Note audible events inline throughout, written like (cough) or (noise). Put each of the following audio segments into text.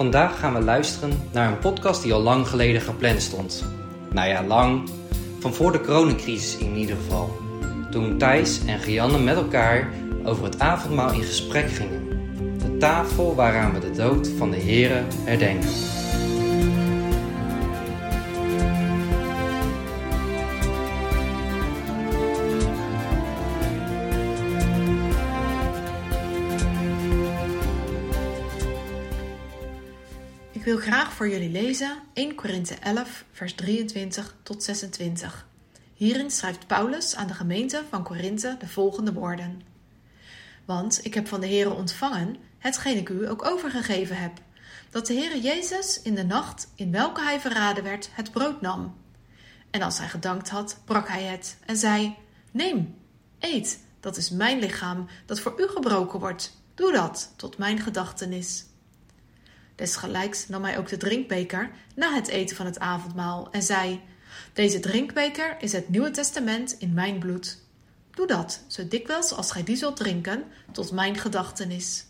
Vandaag gaan we luisteren naar een podcast die al lang geleden gepland stond. Nou ja, lang. Van voor de coronacrisis in ieder geval. Toen Thijs en Gianne met elkaar over het avondmaal in gesprek gingen. De tafel waaraan we de dood van de Here herdenken. Voor jullie lezen 1 Korinthe 11, vers 23 tot 26. Hierin schrijft Paulus aan de gemeente van Korinthe de volgende woorden. Want ik heb van de Heere ontvangen hetgeen ik u ook overgegeven heb, dat de Heere Jezus in de nacht in welke hij verraden werd het brood nam. En als hij gedankt had, brak hij het en zei, Neem, eet, dat is mijn lichaam dat voor u gebroken wordt. Doe dat tot mijn gedachtenis. Desgelijks nam hij ook de drinkbeker na het eten van het avondmaal en zei: Deze drinkbeker is het Nieuwe Testament in mijn bloed. Doe dat, zo dikwijls als gij die zult drinken, tot mijn gedachtenis.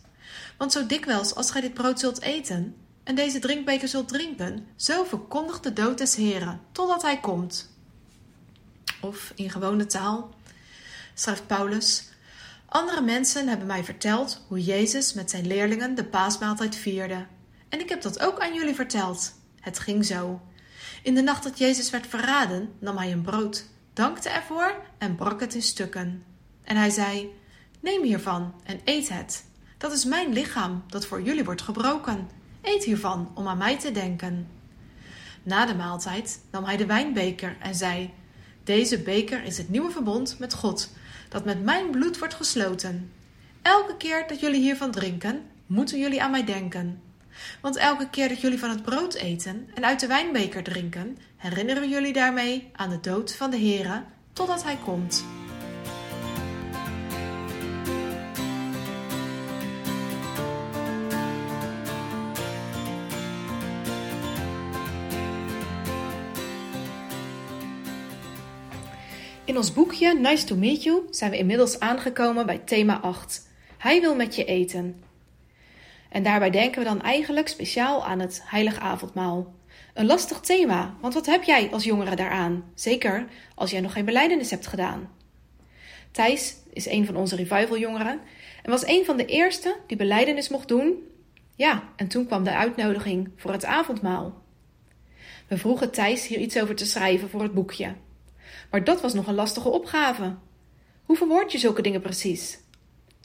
Want zo dikwijls als gij dit brood zult eten en deze drinkbeker zult drinken, zo verkondigt de dood des Heren, totdat hij komt. Of in gewone taal, schrijft Paulus. Andere mensen hebben mij verteld hoe Jezus met zijn leerlingen de paasmaaltijd vierde. En ik heb dat ook aan jullie verteld. Het ging zo. In de nacht dat Jezus werd verraden, nam hij een brood, dankte ervoor en brak het in stukken. En hij zei: Neem hiervan en eet het. Dat is mijn lichaam dat voor jullie wordt gebroken. Eet hiervan om aan mij te denken. Na de maaltijd nam hij de wijnbeker en zei: Deze beker is het nieuwe verbond met God, dat met mijn bloed wordt gesloten. Elke keer dat jullie hiervan drinken, moeten jullie aan mij denken. Want elke keer dat jullie van het brood eten en uit de wijnbeker drinken, herinneren jullie daarmee aan de dood van de Here totdat hij komt. In ons boekje Nice to Meet You zijn we inmiddels aangekomen bij thema 8. Hij wil met je eten. En daarbij denken we dan eigenlijk speciaal aan het heilig avondmaal. Een lastig thema, want wat heb jij als jongere daaraan? Zeker als jij nog geen beleidenis hebt gedaan. Thijs is een van onze revival-jongeren en was een van de eerste die beleidenis mocht doen. Ja, en toen kwam de uitnodiging voor het avondmaal. We vroegen Thijs hier iets over te schrijven voor het boekje. Maar dat was nog een lastige opgave. Hoe verwoord je zulke dingen precies?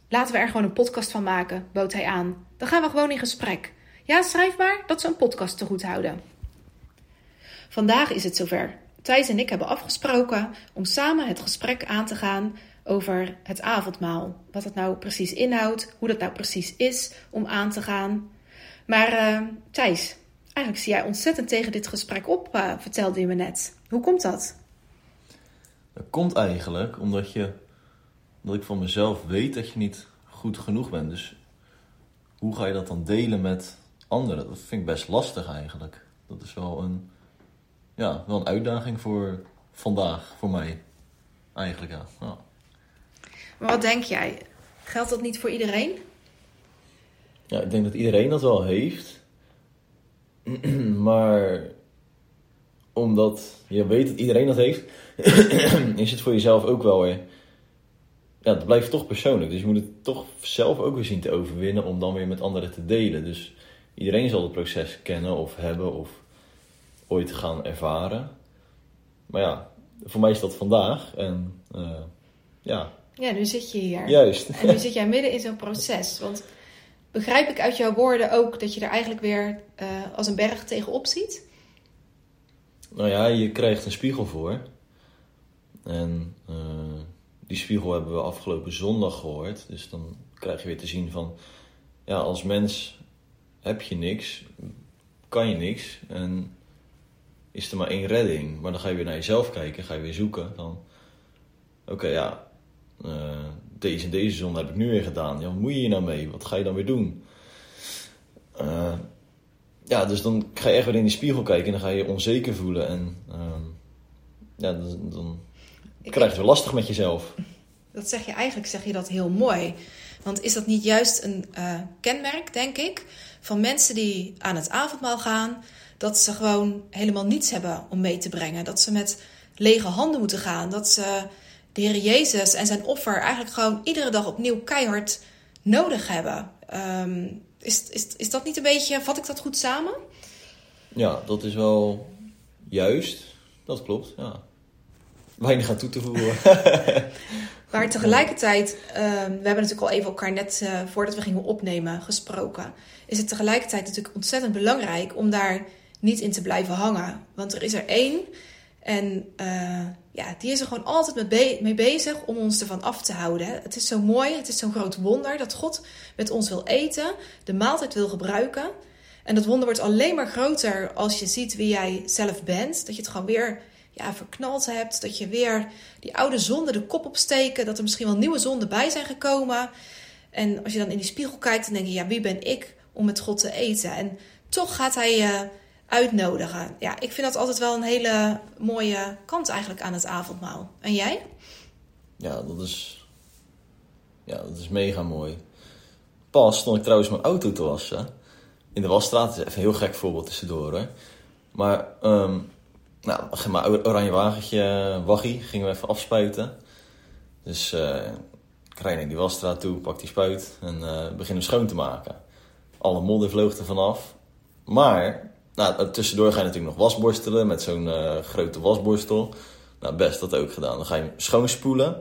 Laten we er gewoon een podcast van maken, bood hij aan. Dan gaan we gewoon in gesprek. Ja, schrijf maar dat ze een podcast te goed houden. Vandaag is het zover. Thijs en ik hebben afgesproken om samen het gesprek aan te gaan over het avondmaal. Wat het nou precies inhoudt, hoe dat nou precies is om aan te gaan. Maar uh, Thijs, eigenlijk zie jij ontzettend tegen dit gesprek op, uh, vertelde je me net. Hoe komt dat? Dat komt eigenlijk omdat je omdat ik van mezelf weet dat je niet goed genoeg bent. Dus hoe ga je dat dan delen met anderen? Dat vind ik best lastig eigenlijk. Dat is wel een, ja, wel een uitdaging voor vandaag, voor mij. Eigenlijk, ja. ja. Maar wat denk jij? Geldt dat niet voor iedereen? Ja, ik denk dat iedereen dat wel heeft. (clears throat) maar omdat je weet dat iedereen dat heeft, (clears throat) is het voor jezelf ook wel weer ja, het blijft toch persoonlijk. Dus je moet het toch zelf ook weer zien te overwinnen om dan weer met anderen te delen. Dus iedereen zal het proces kennen of hebben of ooit gaan ervaren. Maar ja, voor mij is dat vandaag. En uh, ja. Ja, nu zit je hier. Juist. En nu zit jij midden in zo'n proces. Want begrijp ik uit jouw woorden ook dat je er eigenlijk weer uh, als een berg tegenop ziet? Nou ja, je krijgt een spiegel voor. En uh, die spiegel hebben we afgelopen zondag gehoord. Dus dan krijg je weer te zien van, ja, als mens heb je niks, kan je niks en is er maar één redding. Maar dan ga je weer naar jezelf kijken, ga je weer zoeken. Dan, oké, ja, uh, deze en deze zonde heb ik nu weer gedaan. Ja, wat moet je nou mee? Wat ga je dan weer doen? Uh, ja, dus dan ga je echt weer in die spiegel kijken en dan ga je je onzeker voelen. En uh, ja, dan, dan krijg je het wel lastig met jezelf. Dat zeg je eigenlijk, zeg je dat heel mooi. Want is dat niet juist een uh, kenmerk, denk ik, van mensen die aan het avondmaal gaan, dat ze gewoon helemaal niets hebben om mee te brengen? Dat ze met lege handen moeten gaan. Dat ze de Heer Jezus en zijn offer eigenlijk gewoon iedere dag opnieuw keihard nodig hebben. Um, is, is, is dat niet een beetje, vat ik dat goed samen? Ja, dat is wel juist. Dat klopt, ja. Weinig aan toe te voegen. (laughs) maar tegelijkertijd, uh, we hebben natuurlijk al even elkaar net uh, voordat we gingen opnemen gesproken. Is het tegelijkertijd natuurlijk ontzettend belangrijk om daar niet in te blijven hangen. Want er is er één en uh, ja, die is er gewoon altijd mee, mee, bezig om ons ervan af te houden. Het is zo mooi, het is zo'n groot wonder dat God met ons wil eten, de maaltijd wil gebruiken. En dat wonder wordt alleen maar groter als je ziet wie jij zelf bent. Dat je het gewoon weer ja, verknald hebt. Dat je weer die oude zonden de kop opsteken. Dat er misschien wel nieuwe zonden bij zijn gekomen. En als je dan in die spiegel kijkt, dan denk je, ja, wie ben ik om met God te eten? En toch gaat hij je uitnodigen. Ja, ik vind dat altijd wel een hele mooie kant eigenlijk aan het avondmaal. En jij? Ja, dat is, ja, dat is mega mooi. Pas stond ik trouwens mijn auto te wassen. In de wasstraat, is even een heel gek voorbeeld tussendoor hoor. Maar, um, nou, mijn oranje wagentje, waggie, gingen we even afspuiten. Dus uh, ik rijd naar die wasstraat toe, pak die spuit en uh, begin hem schoon te maken. Alle modder vloog er vanaf. Maar nou, tussendoor ga je natuurlijk nog wasborstelen met zo'n grote wasborstel. Nou, best dat ook gedaan. Dan ga je hem schoonspoelen.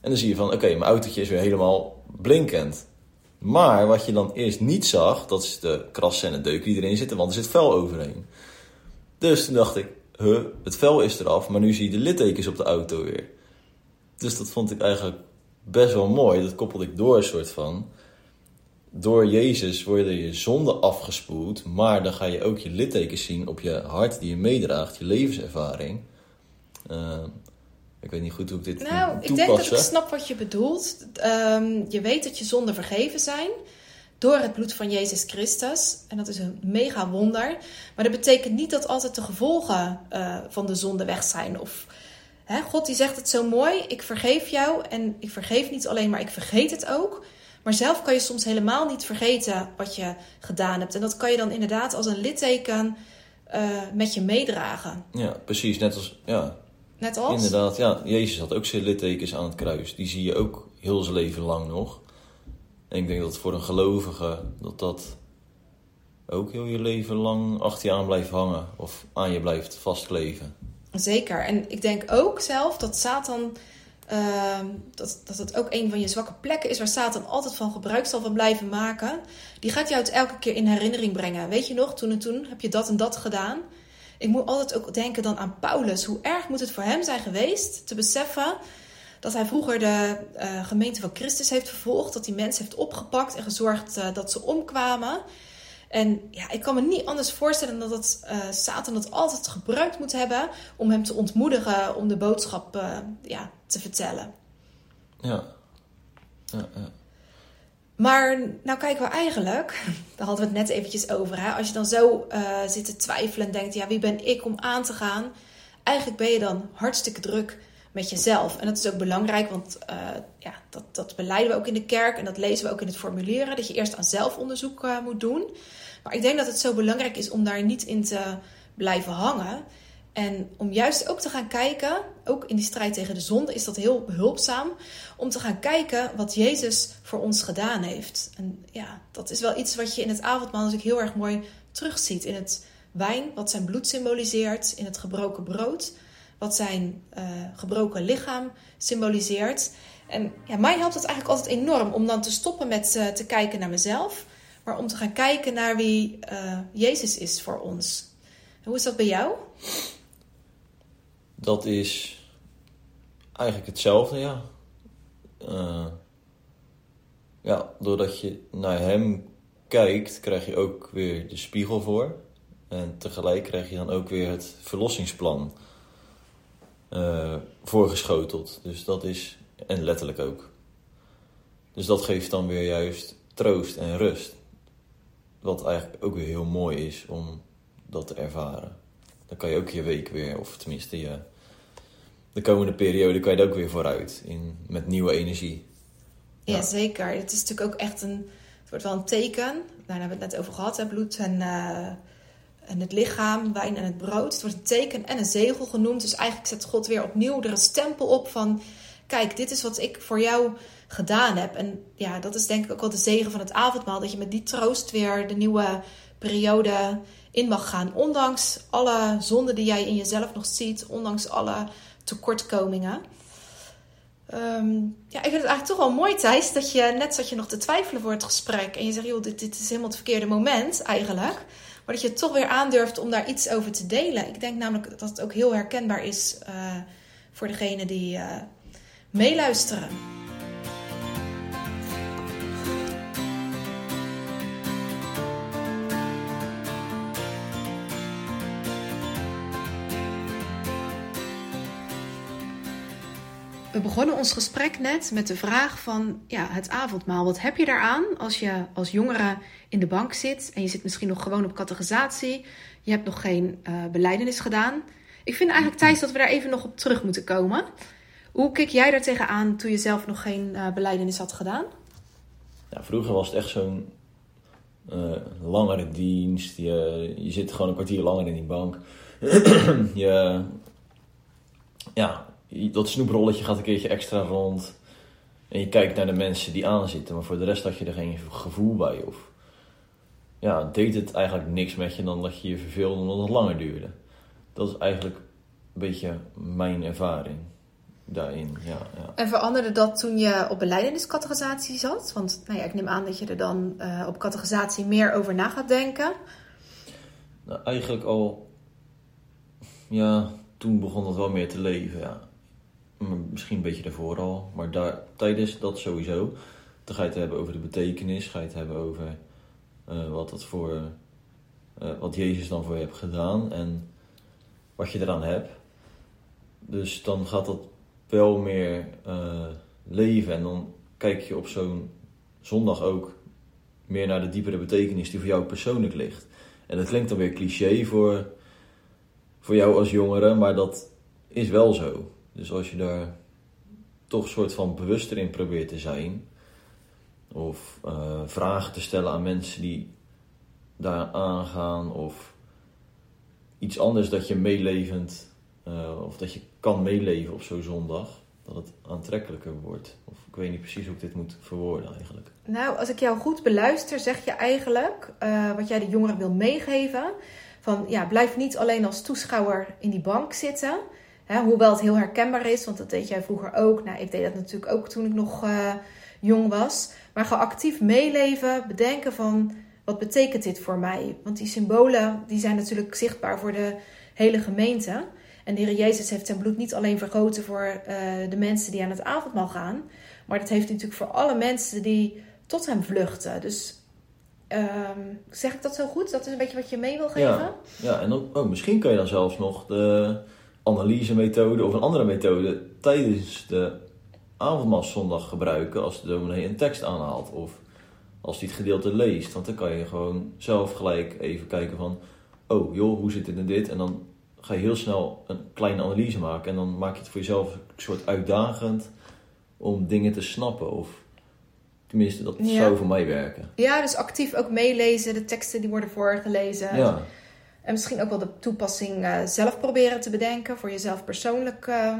En dan zie je van, oké, mijn autootje is weer helemaal blinkend. Maar wat je dan eerst niet zag, dat is de krassen en de deuken die erin zitten, want er zit vel overheen. Dus toen dacht ik, huh, het vel is eraf, maar nu zie je de littekens op de auto weer. Dus dat vond ik eigenlijk best wel mooi. Dat koppelde ik door een soort van door Jezus worden je zonden afgespoeld, maar dan ga je ook je littekens zien op je hart die je meedraagt, je levenservaring. Uh, ik weet niet goed hoe ik dit nou, ik denk dat ik snap wat je bedoelt. Um, je weet dat je zonden vergeven zijn door het bloed van Jezus Christus. En dat is een mega wonder. Maar dat betekent niet dat altijd de gevolgen uh, van de zonde weg zijn. Of hè, God die zegt het zo mooi: ik vergeef jou. En ik vergeef niet alleen, maar ik vergeet het ook. Maar zelf kan je soms helemaal niet vergeten wat je gedaan hebt. En dat kan je dan inderdaad als een litteken uh, met je meedragen. Ja, precies. Net als, ja. Net als? Inderdaad, ja. Jezus had ook zijn littekens aan het kruis. Die zie je ook heel zijn leven lang nog. Ik denk dat voor een gelovige dat dat ook heel je leven lang achter je aan blijft hangen. Of aan je blijft vastkleven. Zeker. En ik denk ook zelf dat Satan uh, dat, dat het ook een van je zwakke plekken is waar Satan altijd van gebruik zal van blijven maken. Die gaat jou het elke keer in herinnering brengen. Weet je nog, toen en toen heb je dat en dat gedaan. Ik moet altijd ook denken dan aan Paulus. Hoe erg moet het voor hem zijn geweest te beseffen dat hij vroeger de uh, gemeente van Christus heeft vervolgd. Dat hij mensen heeft opgepakt en gezorgd uh, dat ze omkwamen. En ja, ik kan me niet anders voorstellen dan dat uh, Satan dat altijd gebruikt moet hebben om hem te ontmoedigen om de boodschap ja, te vertellen. Ja. ja, ja. Maar nou kijken we eigenlijk, (laughs) daar hadden we het net eventjes over. Hè? Als je dan zo zit te twijfelen en denkt, ja, wie ben ik om aan te gaan? Eigenlijk ben je dan hartstikke druk met jezelf. En dat is ook belangrijk, want uh, ja, dat, dat beleiden we ook in de kerk en dat lezen we ook in het formulieren. Dat je eerst aan zelfonderzoek uh, moet doen. Maar ik denk dat het zo belangrijk is om daar niet in te blijven hangen. En om juist ook te gaan kijken, ook in die strijd tegen de zonde is dat heel behulpzaam, om te gaan kijken wat Jezus voor ons gedaan heeft. En ja, dat is wel iets wat je in het avondmaal natuurlijk heel erg mooi terugziet. In het wijn, wat zijn bloed symboliseert, in het gebroken brood, wat zijn uh, gebroken lichaam symboliseert. En ja, mij helpt het eigenlijk altijd enorm om dan te stoppen met uh, te kijken naar mezelf, maar om te gaan kijken naar wie uh, Jezus is voor ons. hoe is dat bij jou? Dat is eigenlijk hetzelfde, ja. Ja, doordat je naar hem kijkt, krijg je ook weer de spiegel voor. En tegelijk krijg je dan ook weer het verlossingsplan uh, voorgeschoteld. Dus dat is, en letterlijk ook. Dus dat geeft dan weer juist troost en rust. Wat eigenlijk ook weer heel mooi is om dat te ervaren. Dan kan je ook je week weer, of tenminste je, de komende periode, kan je er ook weer vooruit. In, met nieuwe energie. Ja, zeker. Het is natuurlijk ook echt een... Het wordt wel een teken. Nou, daar hebben we het net over gehad. Hè? Bloed en, eh, en het lichaam, wijn en het brood. Het wordt een teken en een zegel genoemd. Dus eigenlijk zet God weer opnieuw er een stempel op van... Kijk, dit is wat ik voor jou gedaan heb. En ja, dat is denk ik ook wel de zegen van het avondmaal. Dat je met die troost weer de nieuwe periode in mag gaan. Ondanks alle zonden die jij in jezelf nog ziet. Ondanks alle tekortkomingen. Ehm, ja, ik vind het eigenlijk toch wel mooi, Thijs, dat je net zat je nog te twijfelen voor het gesprek. En je zegt, joh, dit, dit is helemaal het verkeerde moment eigenlijk. Maar dat je toch weer aandurft om daar iets over te delen. Ik denk namelijk dat het ook heel herkenbaar is uh, voor degene die uh, meeluisteren. We begonnen ons gesprek net met de vraag van ja, het avondmaal. Wat heb je daaraan als je als jongere in de bank zit en je zit misschien nog gewoon op categorisatie, je hebt nog geen uh, beleidenis gedaan. Ik vind eigenlijk, Thijs, dat we daar even nog op terug moeten komen. Hoe kijk jij daar tegenaan toen je zelf nog geen uh, beleidenis had gedaan? Vroeger was het echt zo'n uh, langere dienst. Je, je zit gewoon een kwartier langer in die bank. (clears throat) je, ja, dat snoeprolletje gaat een keertje extra rond. En je kijkt naar de mensen die aanzitten. Maar voor de rest had je er geen gevoel bij. Of ja, deed het eigenlijk niks met je dan dat je je verveelde omdat het langer duurde. Dat is eigenlijk een beetje mijn ervaring daarin. Ja, ja. En veranderde dat toen je op beleideniscategorisatie zat? Want nou ja, ik neem aan dat je er dan uh, op categorisatie meer over na gaat denken. Nou, eigenlijk al, ja, toen begon het wel meer te leven, ja. Misschien een beetje daarvoor al, maar daar, tijdens dat sowieso. Dan ga je het hebben over de betekenis, ga je het hebben over uh, wat, dat voor, uh, wat Jezus dan voor je hebt gedaan en wat je eraan hebt. Dus dan gaat dat wel meer uh, leven en dan kijk je op zo'n zondag ook meer naar de diepere betekenis die voor jou persoonlijk ligt. En dat klinkt dan weer cliché voor, voor jou als jongere, maar dat is wel zo. Dus als je daar toch een soort van bewuster in probeert te zijn, of uh, vragen te stellen aan mensen die daar aangaan, of iets anders dat je meelevend, uh, of dat je kan meeleven op zo'n zondag, dat het aantrekkelijker wordt. Of ik weet niet precies hoe ik dit moet verwoorden eigenlijk. Nou, als ik jou goed beluister, zeg je eigenlijk uh, wat jij de jongeren wil meegeven. Van ja, blijf niet alleen als toeschouwer in die bank zitten. Hè, hoewel het heel herkenbaar is, want dat deed jij vroeger ook. Nou, ik deed dat natuurlijk ook toen ik nog uh, jong was. Maar ga actief meeleven, bedenken van wat betekent dit voor mij? Want die symbolen die zijn natuurlijk zichtbaar voor de hele gemeente. En de Heer Jezus heeft zijn bloed niet alleen vergoten voor uh, de mensen die aan het avondmaal gaan. Maar dat heeft hij natuurlijk voor alle mensen die tot hem vluchten. Dus um, zeg ik dat zo goed? Dat is een beetje wat je mee wil geven? Ja, ja en ook, oh, misschien kan je dan zelfs nog de analysemethode of een andere methode tijdens de avondmaalszondag gebruiken als de dominee een tekst aanhaalt. Of als hij het gedeelte leest. Want dan kan je gewoon zelf gelijk even kijken van... Oh joh, hoe zit het in dit? En dan ga je heel snel een kleine analyse maken. En dan maak je het voor jezelf een soort uitdagend om dingen te snappen. Of tenminste, dat ja. zou voor mij werken. Ja, dus actief ook meelezen, de teksten die worden voorgelezen. Ja. En misschien ook wel de toepassing uh, zelf proberen te bedenken, voor jezelf persoonlijk uh,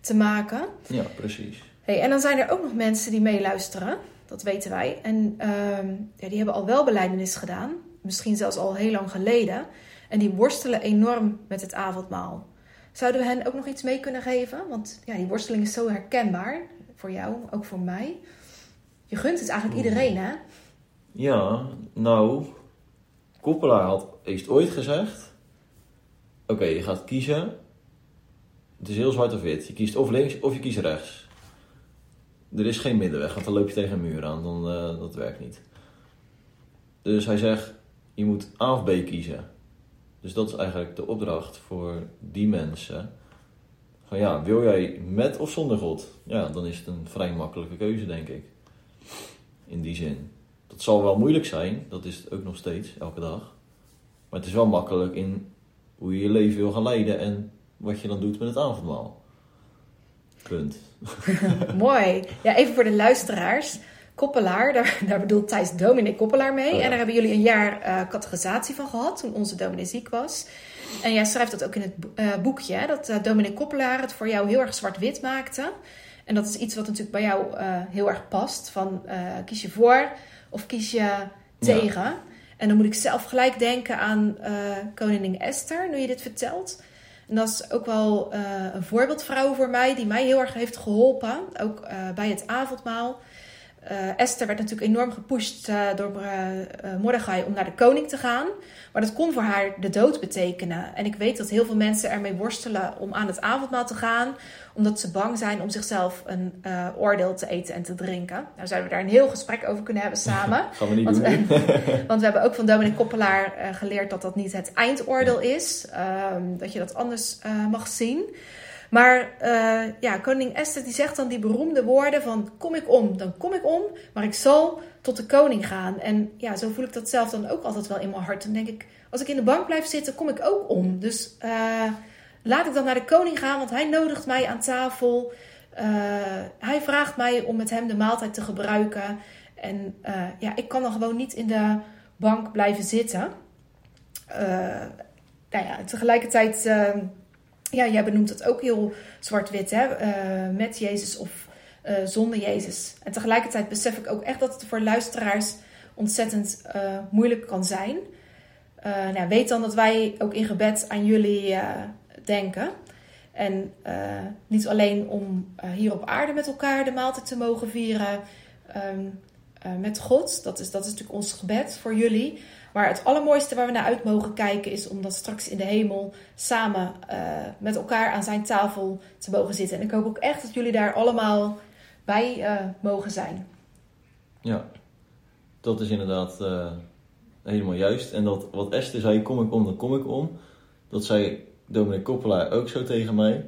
te maken. Ja, precies. Hey, en dan zijn er ook nog mensen die meeluisteren, dat weten wij. En uh, ja, die hebben al wel beleidenis gedaan, misschien zelfs al heel lang geleden. En die worstelen enorm met het avondmaal. Zouden we hen ook nog iets mee kunnen geven? Want ja, die worsteling is zo herkenbaar voor jou, ook voor mij. Je gunt het eigenlijk iedereen, hè? Ja, nou, Koppelaar had eerst ooit gezegd: Oké, je gaat kiezen. Het is heel zwart of wit. Je kiest of links of je kiest rechts. Er is geen middenweg, want dan loop je tegen een muur aan. Dan, uh, dat werkt niet. Dus hij zegt: Je moet A of B kiezen. Dus dat is eigenlijk de opdracht voor die mensen. Van ja, wil jij met of zonder God? Ja, dan is het een vrij makkelijke keuze, denk ik. In die zin. Dat zal wel moeilijk zijn, dat is het ook nog steeds, elke dag. Maar het is wel makkelijk in hoe je je leven wil gaan leiden en wat je dan doet met het avondmaal. Punt. (laughs) Mooi. Ja, even voor de luisteraars. Koppelaar, daar, daar bedoelt Thijs Dominic Koppelaar mee. Oh ja. En daar hebben jullie een jaar eh catechisatie van gehad toen onze dominee ziek was. En jij schrijft dat ook in het eh, boekje, hè, dat uh, Koppelaar het voor jou heel erg zwart-wit maakte. En dat is iets wat natuurlijk bij jou heel erg past. Van kies je voor of kies je tegen. En dan moet ik zelf gelijk denken aan eh, koningin Esther, nu je dit vertelt. En dat is ook wel eh, een voorbeeldvrouw voor mij, die mij heel erg heeft geholpen. Ook eh, bij het avondmaal. Esther werd natuurlijk enorm gepusht door eh, Mordechai om naar de koning te gaan. Maar dat kon voor haar de dood betekenen. En ik weet dat heel veel mensen ermee worstelen om aan het avondmaal te gaan. Omdat ze bang zijn om zichzelf een eh, oordeel te eten en te drinken. Nou zouden we daar een heel gesprek over kunnen hebben (laughs) samen. Gaan we niet Want, doen. we- (laughs) want we hebben ook van Dominic Koppelaar eh, geleerd dat dat niet het eindoordeel is. Ehm, dat je dat anders eh, mag zien. Maar eh, ja, koning Esther die zegt dan die beroemde woorden van... kom ik om, dan kom ik om, maar ik zal tot de koning gaan. En ja, zo voel ik dat zelf dan ook altijd wel in mijn hart. Dan denk ik, als ik in de bank blijf zitten, kom ik ook om. Dus eh, laat ik dan naar de koning gaan, want hij nodigt mij aan tafel. Eh, hij vraagt mij om met hem de maaltijd te gebruiken. En eh, ja, ik kan dan gewoon niet in de bank blijven zitten. Eh, nou ja, tegelijkertijd, eh, ja, jij benoemt het ook heel zwart-wit, hè? met Jezus of zonder Jezus. En tegelijkertijd besef ik ook echt dat het voor luisteraars ontzettend moeilijk kan zijn. Nou, weet dan dat wij ook in gebed aan jullie denken. En eh, niet alleen om eh, hier op aarde met elkaar de maaltijd te mogen vieren ehm, eh, met God. Dat is, dat is natuurlijk ons gebed voor jullie. Maar het allermooiste waar we naar uit mogen kijken is om dat straks in de hemel samen met elkaar aan zijn tafel te mogen zitten. En ik hoop ook echt dat jullie daar allemaal bij mogen zijn. Ja, dat is inderdaad helemaal juist. En dat wat Esther zei, kom ik om, dan kom ik om. Dat zei Dominic Koppelaar ook zo tegen mij.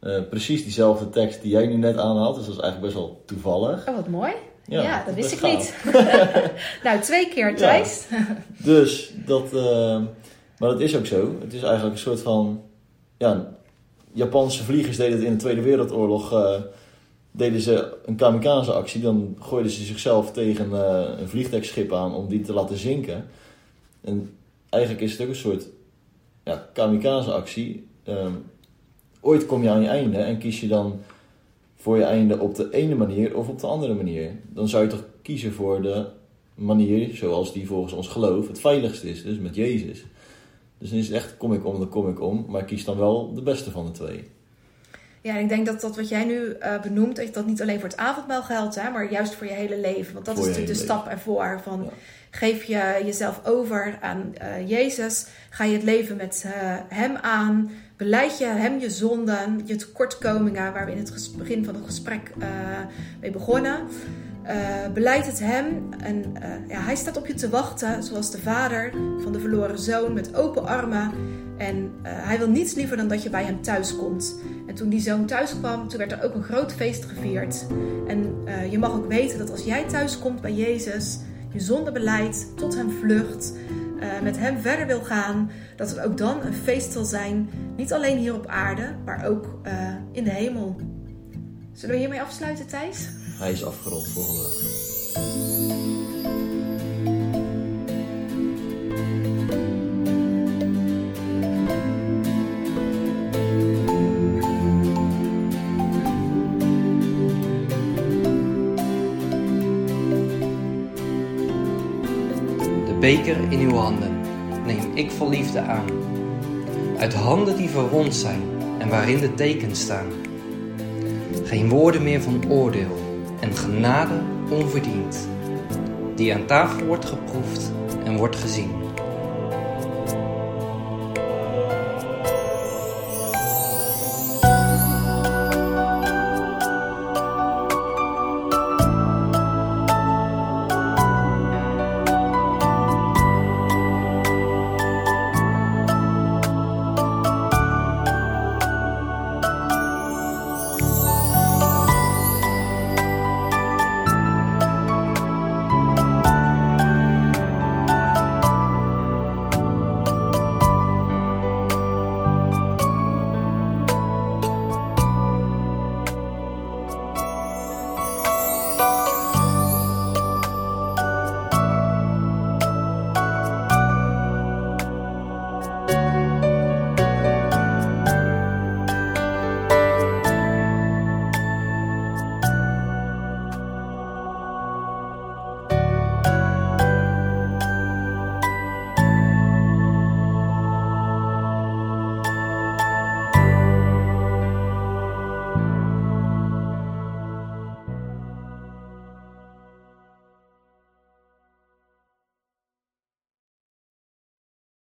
Eh, precies diezelfde tekst die jij nu net aanhaalt. Dus dat is eigenlijk best wel toevallig. Oh, wat mooi. Ja, Ja, dat wist is ik niet. (laughs) nou, twee keer, Thijs. (laughs) Dus dat, eh, maar dat is ook zo. Het is eigenlijk een soort van, ja, Japanse vliegers deden het in de Tweede Wereldoorlog, eh, deden ze een kamikaze actie. Dan gooiden ze zichzelf tegen eh, een vliegtuigschip aan om die te laten zinken. En eigenlijk is het ook een soort ja, kamikaze actie. Ehm, ooit kom je aan je einde en kies je dan voor je einde op de ene manier of op de andere manier. Dan zou je toch kiezen voor de manier zoals die volgens ons geloof het veiligst is, dus met Jezus. Dus dan is het echt kom ik om, dan kom ik om, maar kies dan wel de beste van de twee. Ja, en ik denk dat dat wat jij nu eh, benoemt, dat dat niet alleen voor het avondmaal geldt, hè, maar juist voor je hele leven. Want dat Voor is natuurlijk de stap ervoor. Van, Ja. Geef je jezelf over aan eh, Jezus. Ga je het leven met eh, Hem aan. Beleid je Hem je zonden, je tekortkomingen, waar we in het begin van het gesprek mee begonnen. Eh, beleid het Hem en eh, ja, Hij staat op je te wachten, zoals de vader van de verloren zoon, met open armen. En eh, Hij wil niets liever dan dat je bij Hem thuis komt. En toen die zoon thuis kwam, toen werd er ook een groot feest gevierd. En je mag ook weten dat als jij thuis komt bij Jezus, je zonde beleidt, tot hem vlucht, met hem verder wil gaan, dat het ook dan een feest zal zijn. Niet alleen hier op aarde, maar ook in de hemel. Zullen we hiermee afsluiten, Thijs? Hij is afgerond voor vandaag. De beker in uw handen neem ik vol liefde aan. Uit handen die verwond zijn en waarin de tekens staan. Geen woorden meer van oordeel en genade onverdiend. Die aan tafel wordt geproefd en wordt gezien.